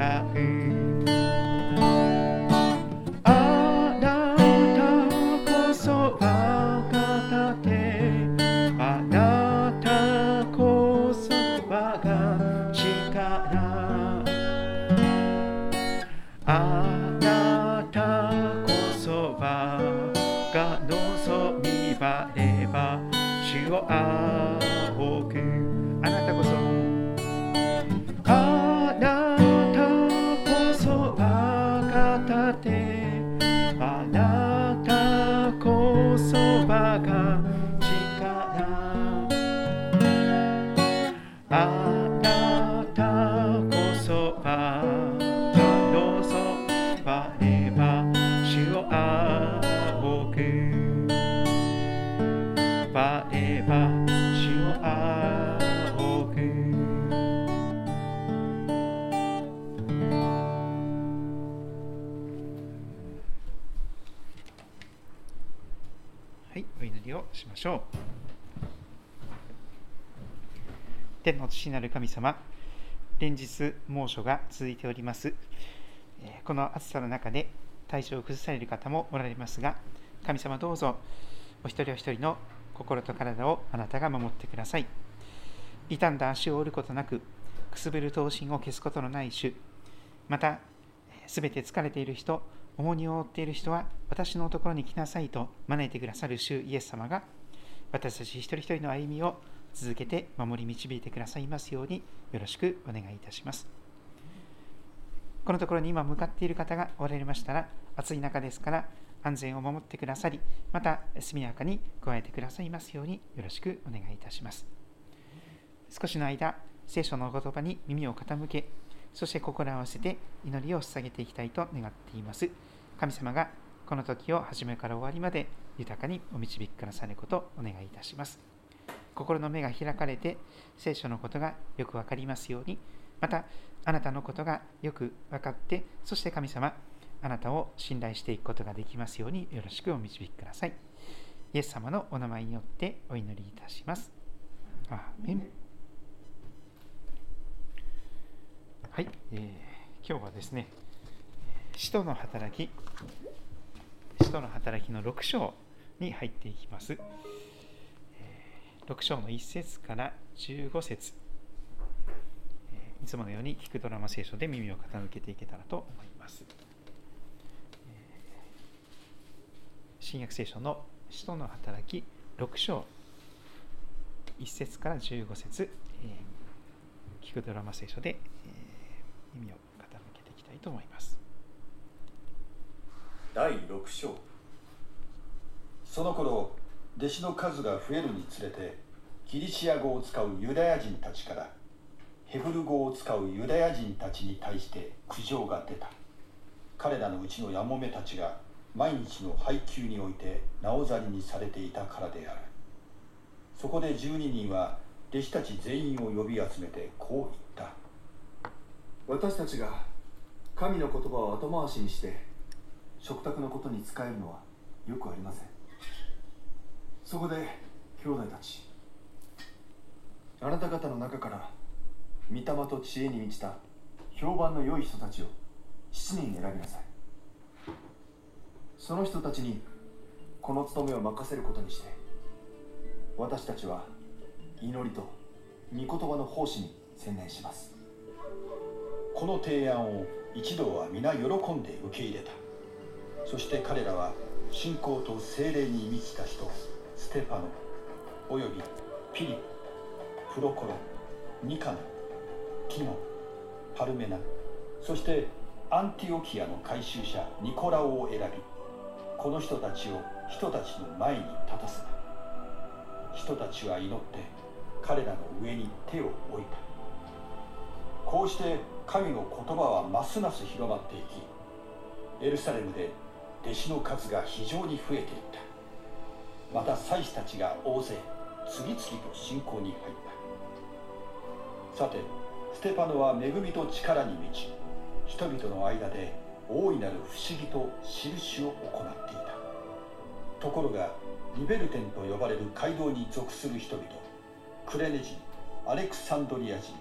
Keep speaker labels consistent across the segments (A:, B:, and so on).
A: happy. あ天の父なる神様、連日猛暑が続いております。この暑さの中で体調を崩される方もおられますが、神様どうぞお一人お一人の心と体をあなたが守ってください。傷んだ足を折ることなく、くすぶる闘心を消すことのない主、また、すべて疲れている人、重荷を負っている人は、私のところに来なさいと招いてくださる主イエス様が、私たち一人一人の歩みを続けて守り導いてくださいますように、よろしくお願いいたします。このところに今向かっている方がおられましたら、暑い中ですから、安全を守ってくださり、また速やかに加えてくださいますように、よろしくお願いいたします。少しの間、聖書のお言葉に耳を傾け、そして心を合わせて祈りを捧げていきたいと願っています。神様がこの時を初めから終わりまで豊かにお導きくださることをお願いいたします。心の目が開かれて聖書のことがよくわかりますように、またあなたのことがよく分かって、そして神様、あなたを信頼していくことができますようによろしくお導きください。イエス様のお名前によってお祈りいたします。アーメンはい、えー今日はですね、使徒の働き、使徒の働きの6章に入っていきます。6章の1節から15節いつものように聞くドラマ聖書で耳を傾けていけたらと思います。新約聖書の使徒の働き6章1節から15節、聞くドラマ聖書で、えー耳を傾けていきたいと思います。
B: 第6章その頃弟子の数が増えるにつれてギリシア語を使うユダヤ人たちからヘブル語を使うユダヤ人たちに対して苦情が出た。彼らのうちのやもめたちが毎日の配給においてなおざりにされていたからである。そこで12人は弟子たち全員を呼び集めてこう言った。
C: 私たちが神の言葉を後回しにして食卓のことに使えるのはよくありません。そこで兄弟たちあなた方の中から御霊と知恵に満ちた評判の良い人たちを7人選びなさい。その人たちにこの務めを任せることにして私たちは祈りと御言葉の奉仕に専念します。
B: この提案を一同は皆喜んで受け入れた。そして彼らは信仰と精霊に満ちた人。ステパノおよびピリプロコロニカノティモパルメナそしてアンティオキアの改宗者ニコラオを選びこの人たちを人たちの前に立たせた。人たちは祈って彼らの上に手を置いた。こうして神の言葉はますます広まっていきエルサレムで弟子の数が非常に増えていった。また祭司たちが大勢次々と信仰に入った。さてステパノは恵みと力に満ち人々の間で大いなる不思議と印を行っていた。ところがリベルテンと呼ばれる街道に属する人々クレネ人アレクサンドリア人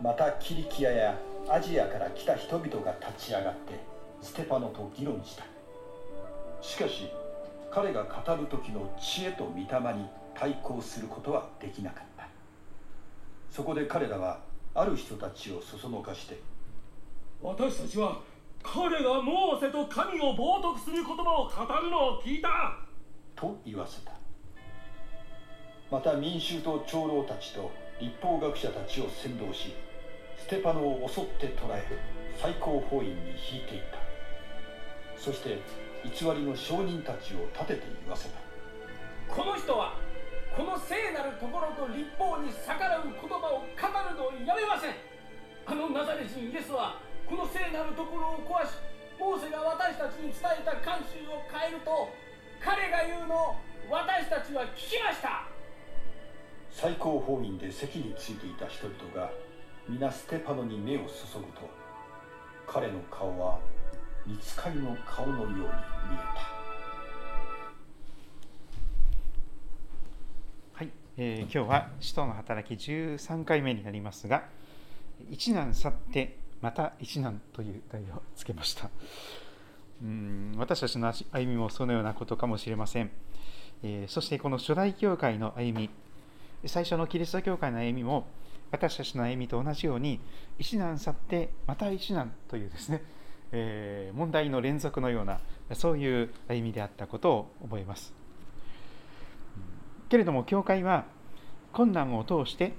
B: またキリキアやアジアから来た人々が立ち上がってステパノと議論した。しかし彼が語る時の知恵と御霊に対抗することはできなかった。そこで彼らはある人たちをそそのかして
D: 私たちは彼がモーセと神を冒涜する言葉を語るのを聞いた
B: と言わせた。また民衆と長老たちと立法学者たちを先導しステパノを襲って捕らえ最高法院に引いていった。そして偽りの証人たちを立てて言わせた。
D: この人はこの聖なるところと立法に逆らう言葉を語るのをやめません。あのナザレ人イエスはこの聖なるところを壊しモーセが私たちに伝えた慣習を変えると彼が言うのを私たちは聞きました。
B: 最高法院で席についていた人々が皆ステパノに目を注ぐと彼の顔は見つかりの顔のように見えた。
A: はい、えー今日は使徒の働き13回目になりますが一難去ってまた一難という題をつけました。うん私たちの歩みもそのようなことかもしれません、えーそしてこの初代教会の歩み最初のキリスト教会の歩みも私たちの歩みと同じように一難去ってまた一難というですね、えー問題の連続のようなそういう歩みであったことを覚えます。けれども教会は困難を通して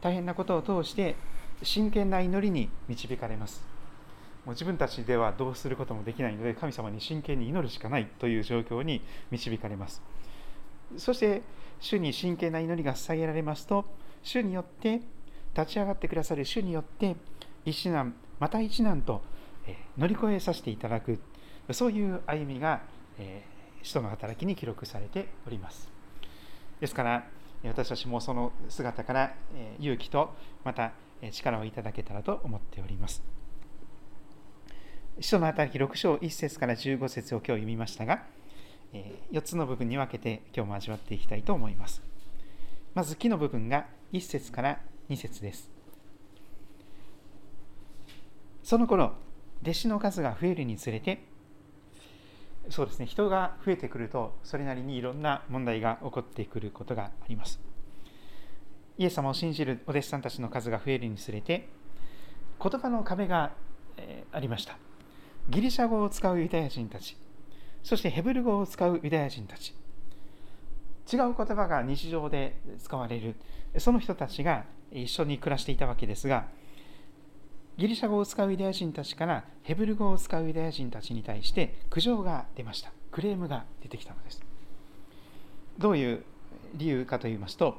A: 大変なことを通して真剣な祈りに導かれます。もう自分たちではどうすることもできないので神様に真剣に祈るしかないという状況に導かれます。そして主に真剣な祈りが捧げられますと主によって立ち上がってくださる主によって一難また一難と乗り越えさせていただくそういう歩みが、えー使徒の働きに記録されております。ですから私たちもその姿からえ勇気とまたえ力をいただけたらと思っております。使徒の働き6章1節から15節を今日読みましたが4つの部分に分けて今日も味わっていきたいと思います。まず木の部分が1節から2節です。その頃弟子の数が増えるにつれてそうですね人が増えてくるとそれなりにいろんな問題が起こってくることがあります。イエス様を信じるお弟子さんたちの数が増えるにつれて言葉の壁がえありました。ギリシャ語を使うユダヤ人たちそしてヘブル語を使うユダヤ人たち。違う言葉が日常で使われるその人たちが一緒に暮らしていたわけですがギリシャ語を使うユダヤ人たちからヘブル語を使うユダヤ人たちに対して苦情が出ました。クレームが出てきたのです。どういう理由かと言いますと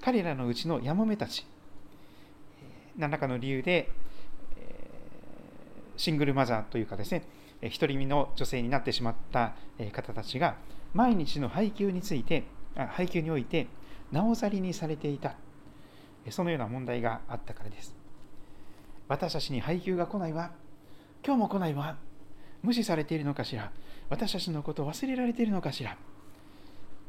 A: 彼らのうちのヤモメたち何らかの理由でシングルマザーというかですねえ独り身の女性になってしまったえ方たちが毎日の配給についてあ配給においてなおざりにされていた。えそのような問題があったからです。私たちに配給が来ないわ。今日も来ないわ。無視されているのかしら。私たちのことを忘れられているのかしら。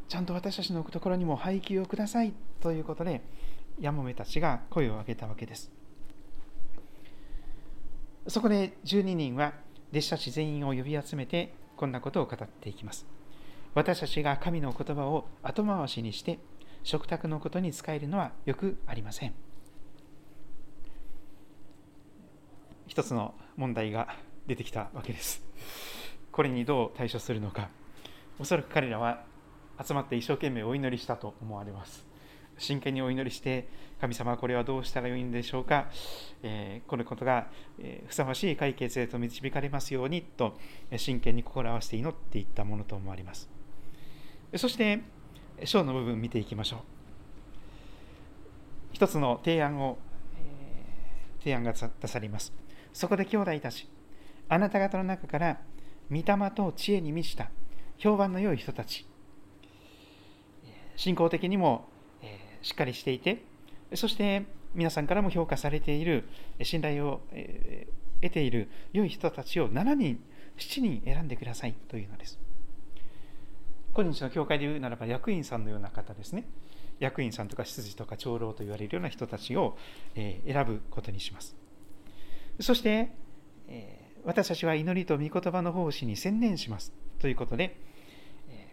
A: ちゃんと私たちのところにも配給をください。ということでヤモメたちが声を上げたわけです。そこで12人は弟子たち全員を呼び集めてこんなことを語っていきます。私たちが神の言葉を後回しにして食卓のことに使えるのはよくありません。一つの問題が出てきたわけです。これにどう対処するのか。おそらく彼らは集まって一生懸命お祈りしたと思われます。真剣にお祈りして、神様は、これはどうしたらいいんでしょうか、えー、このことが、え、ふさわしい解決へと導かれますようにと、真剣に心合わせて祈っていったものと思われます。そして、章の部分見ていきましょう。一つの提案を、えー、提案が出されます。そこで兄弟たち、あなた方の中から御霊と知恵に満ちた評判の良い人たち、信仰的にもしっかりしていて、そして皆さんからも評価されている、信頼を得ている良い人たちを7人、7人選んでくださいというのです。今日の教会で言うならば役員さんのような方ですね。役員さんとか執事とか長老と言われるような人たちを選ぶことにします。そして、私たちは祈りと御言葉の奉仕に専念しますということで、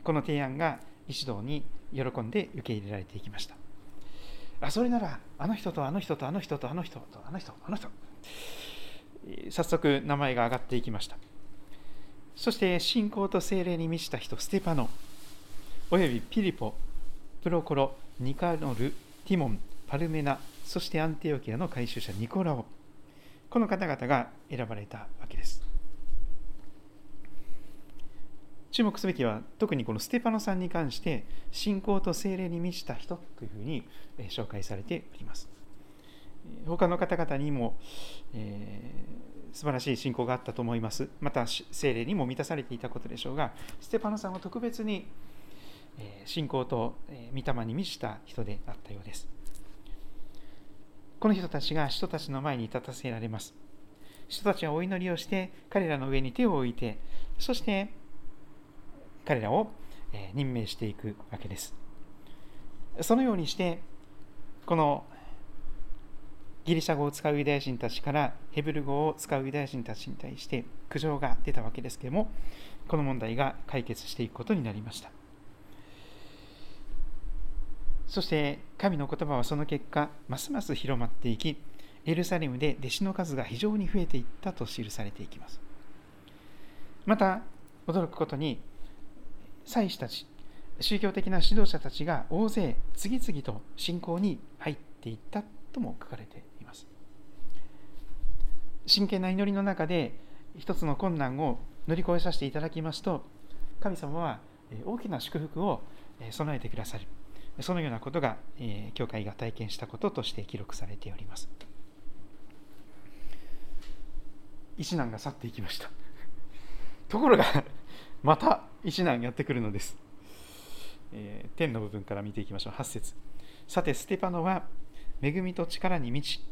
A: この提案が一同に喜んで受け入れられていきました。あそれならあの人とあの人とあの人とあの人とあの人あの人。早速名前が上がっていきました。そして信仰と精霊に満ちた人ステパノおよびピリポプロコロニカノルティモンパルメナそしてアンテオキアの回収者ニコラオ。この方々が選ばれたわけです。注目すべきは特にこのステパノさんに関して信仰と精霊に満ちた人というふうに紹介されております。他の方々にも、えー、素晴らしい信仰があったと思います。また精霊にも満たされていたことでしょうがステパノさんは特別に信仰と御霊に満ちた人であったようです。この人たちが人たちの前に立たせられます人たちはお祈りをして彼らの上に手を置いてそして彼らを任命していくわけです。そのようにして、このギリシャ語を使うユダヤ人たちからヘブル語を使うユダヤ人たちに対して苦情が出たわけですけれども、この問題が解決していくことになりました。そして神の言葉はその結果、ますます広まっていき、エルサレムで弟子の数が非常に増えていったと記されていきます。また、驚くことに、祭司たち、宗教的な指導者たちが大勢次々と信仰に入っていったとも書かれています。真剣な祈りの中で一つの困難を乗り越えさせていただきますと、神様は大きな祝福を備えてくださる。そのようなことがえ、教会が体験したこととして記録されております。一難が去っていきました。ところが、また一難やってくるのです。えー、天の部分から見ていきましょう。8節さて、ステパノは恵みと力に満ち、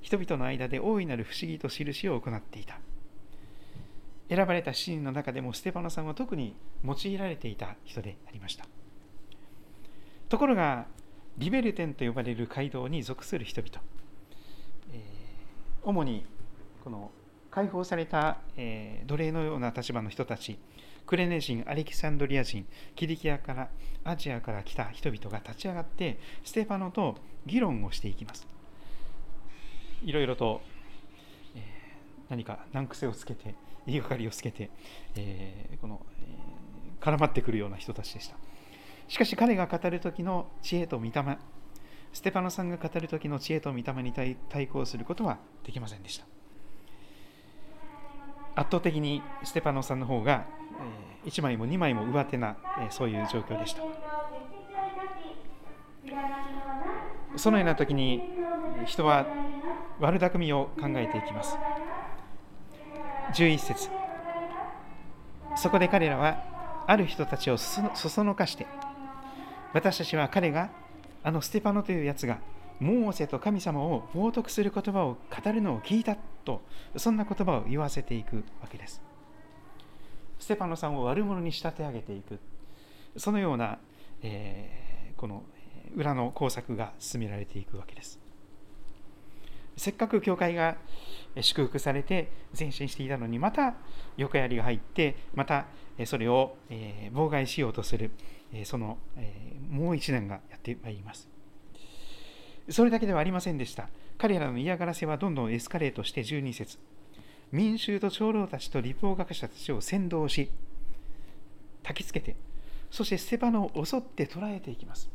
A: 人々の間で大いなる不思議と印を行っていた。選ばれた7人の中でもステパノさんは特に用いられていた人でありました。ところが、リベルテンと呼ばれる街道に属する人々、えー、主にこの解放された、えー、奴隷のような立場の人たち、クレネ人、アレキサンドリア人、キリキアから、アジアから来た人々が立ち上がって、ステパノと議論をしていきます。いろいろと、えー、何か難癖をつけて、言いがかりをつけて、えー、この、えー、絡まってくるような人たちでした。しかし彼が語る時の知恵と御霊、ステパノさんが語る時の知恵と御霊に対抗することはできませんでした。圧倒的にステパノさんの方が1枚も2枚も上手なそういう状況でした。そのような時に人は悪巧みを考えていきます。11節。そこで彼らはある人たちをそそのかして私たちは彼があのステパノというやつがモーセと神様を冒涜する言葉を語るのを聞いたとそんな言葉を言わせていくわけです。ステパノさんを悪者に仕立て上げていく。そのような、えー、この裏の工作が進められていくわけです。せっかく教会が祝福されて前進していたのにまた横やりが入ってまたそれを妨害しようとする。そのえもう一年がやってまいります。それだけではありませんでした。彼らの嫌がらせはどんどんエスカレートして12節。民衆と長老たちと立法学者たちを先導し焚きつけてそしてステパノを襲って捕らえていきます。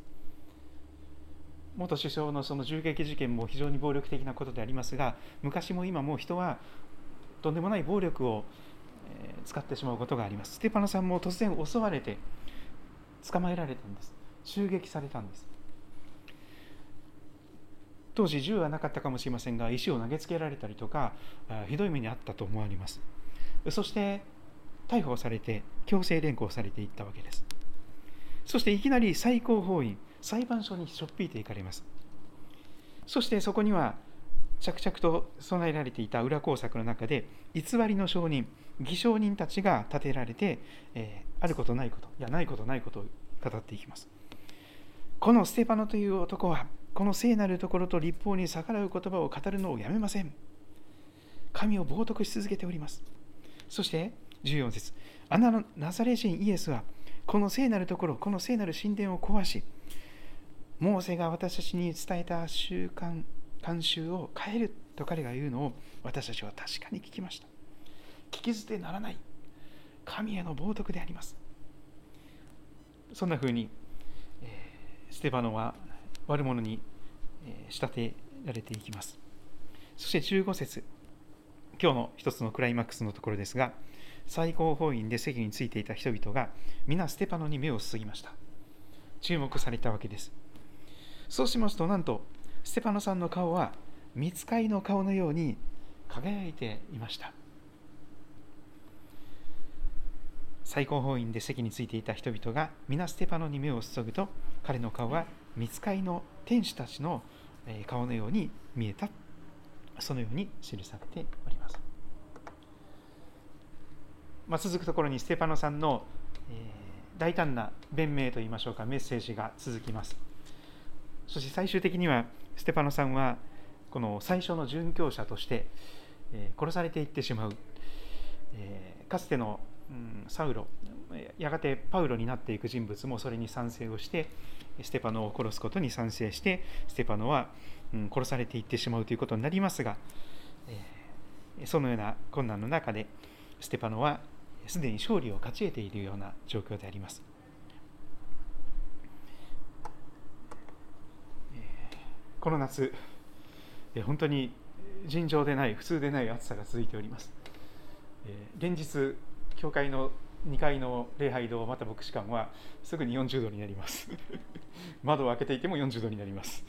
A: 元首相のその銃撃事件も非常に暴力的なことでありますが昔も今も人はとんでもない暴力を使ってしまうことがあります。ステパノさんも突然襲われて捕まえられたんです。襲撃されたんです。当時銃はなかったかもしれませんが石を投げつけられたりとかひどい目にあったと思われます。そして逮捕されて強制連行されていったわけです。そしていきなり最高法院裁判所にしょっぴいていかれます。そしてそこには着々と備えられていた裏工作の中で偽りの証人偽証人たちが立てられて、えー、あることないこといやないことないことを語っていきます。このステパノという男はこの聖なるところと立法に逆らう言葉を語るのをやめません。神を冒涜し続けております。そして14節。あのナザレ人イエスはこの聖なるところこの聖なる神殿を壊しモーセが私たちに伝えた習慣慣習を変えると彼が言うのを私たちは確かに聞きました。聞き捨てならない。神への冒涜であります。そんなふうに、えー、ステパノは悪者に、えー、仕立てられていきます。そして15節今日の一つのクライマックスのところですが最高法院で席についていた人々が皆ステパノに目を注ぎました。注目されたわけです。そうしますとなんとステパノさんの顔は見つかりの顔のように輝いていました。最高法院で席についていた人々が皆ステパノに目を注ぐと彼の顔は見つかりの天使たちの顔のように見えたそのように記されております、まあ、続くところにステパノさんの、えー、大胆な弁明といいましょうかメッセージが続きます。そして最終的にはステパノさんはこの最初の殉教者として、え殺されていってしまう、えかつての、サウロやがてパウロになっていく人物もそれに賛成をしてステパノを殺すことに賛成してステパノは、殺されていってしまうということになりますが、そのような困難の中でステパノはすでに勝利を勝ち得ているような状況であります。この夏、本当に尋常でない、普通でない暑さが続いております。連日、教会の2階の礼拝堂、また牧師館はすぐに40度になります。窓を開けていても40度になります。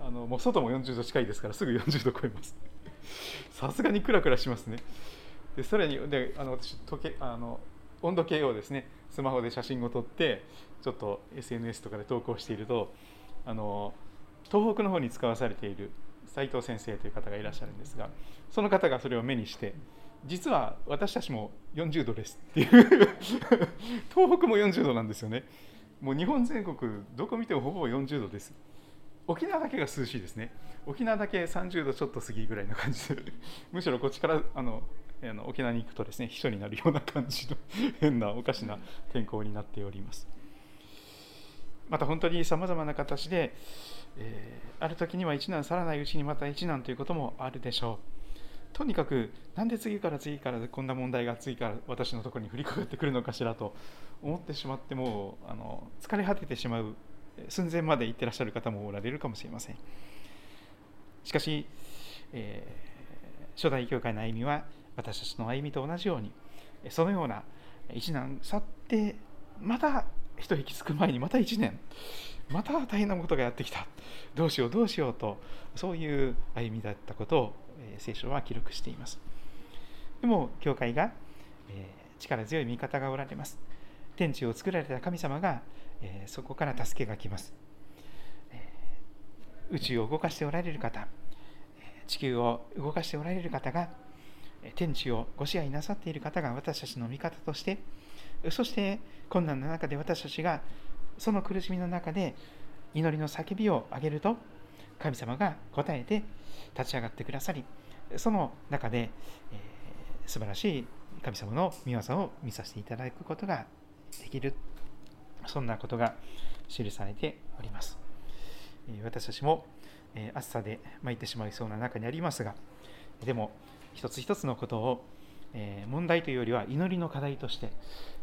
A: あのもう外も40度近いですから、すぐ40度超えます。さすがにクラクラしますね。でさらにであの私時計あの温度計をですねスマホで写真を撮ってちょっと SNS とかで投稿しているとあの東北の方に使わされている斉藤先生という方がいらっしゃるんですがその方がそれを目にして実は私たちも40度ですっていう。東北も40度なんですよね。もう日本全国どこ見てもほぼ40度です。沖縄だけが涼しいですね。沖縄だけ30度ちょっと過ぎぐらいな感じ。で むしろこっちからあのあの沖縄に行くとですね秘書になるような感じの変なおかしな天候になっております。また本当にさまざまな形でえー、ある時には一難去らないうちにまた一難ということもあるでしょう。とにかくなんで次から次からこんな問題が次から私のところに降りかかってくるのかしらと思ってしまってもあの疲れ果ててしまう寸前まで行ってらっしゃる方もおられるかもしれません。しかし、えー、初代教会の歩みは私たちの歩みと同じようにそのような一難去ってまた一息つく前にまた1年また大変なことがやってきた。どうしようどうしようとそういう歩みだったことを、聖書は記録しています。でも教会が、え力強い味方がおられます。天地を作られた神様が、えそこから助けが来ます、え宇宙を動かしておられる方地球を動かしておられる方が天地をご支配なさっている方が私たちの味方としてそして困難な中で私たちがその苦しみの中で祈りの叫びを上げると神様が答えて立ち上がってくださりその中で、えー、素晴らしい神様の御業を見させていただくことができる。そんなことが記されております。え私たちもえ暑さで参ってしまいそうな中にありますがでも一つ一つのことを、えー問題というよりは祈りの課題として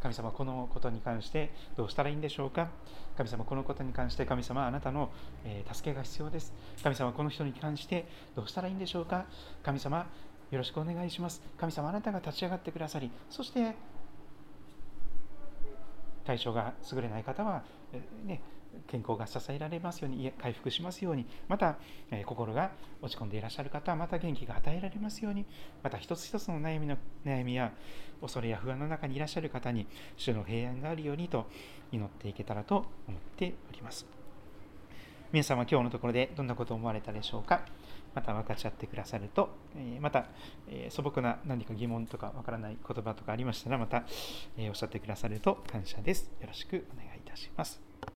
A: 神様このことに関してどうしたらいいんでしょうか？神様このことに関して神様あなたの、えー助けが必要です。神様この人に関してどうしたらいいんでしょうか？神様よろしくお願いします。神様あなたが立ち上がってくださりそして体調が優れない方は、えーね、健康が支えられますように、いえ回復しますように、また、えー心が落ち込んでいらっしゃる方は、また元気が与えられますように、また一つ一つの悩みの悩みや恐れや不安の中にいらっしゃる方に、主の平安があるようにと祈っていけたらと思っております。皆様、今日のところでどんなことを思われたでしょうか？また分かち合ってくださると、えーまた、えー素朴な何か疑問とかわからない言葉とかありましたら、また、えーおっしゃってくださると感謝です。よろしくお願いいたします。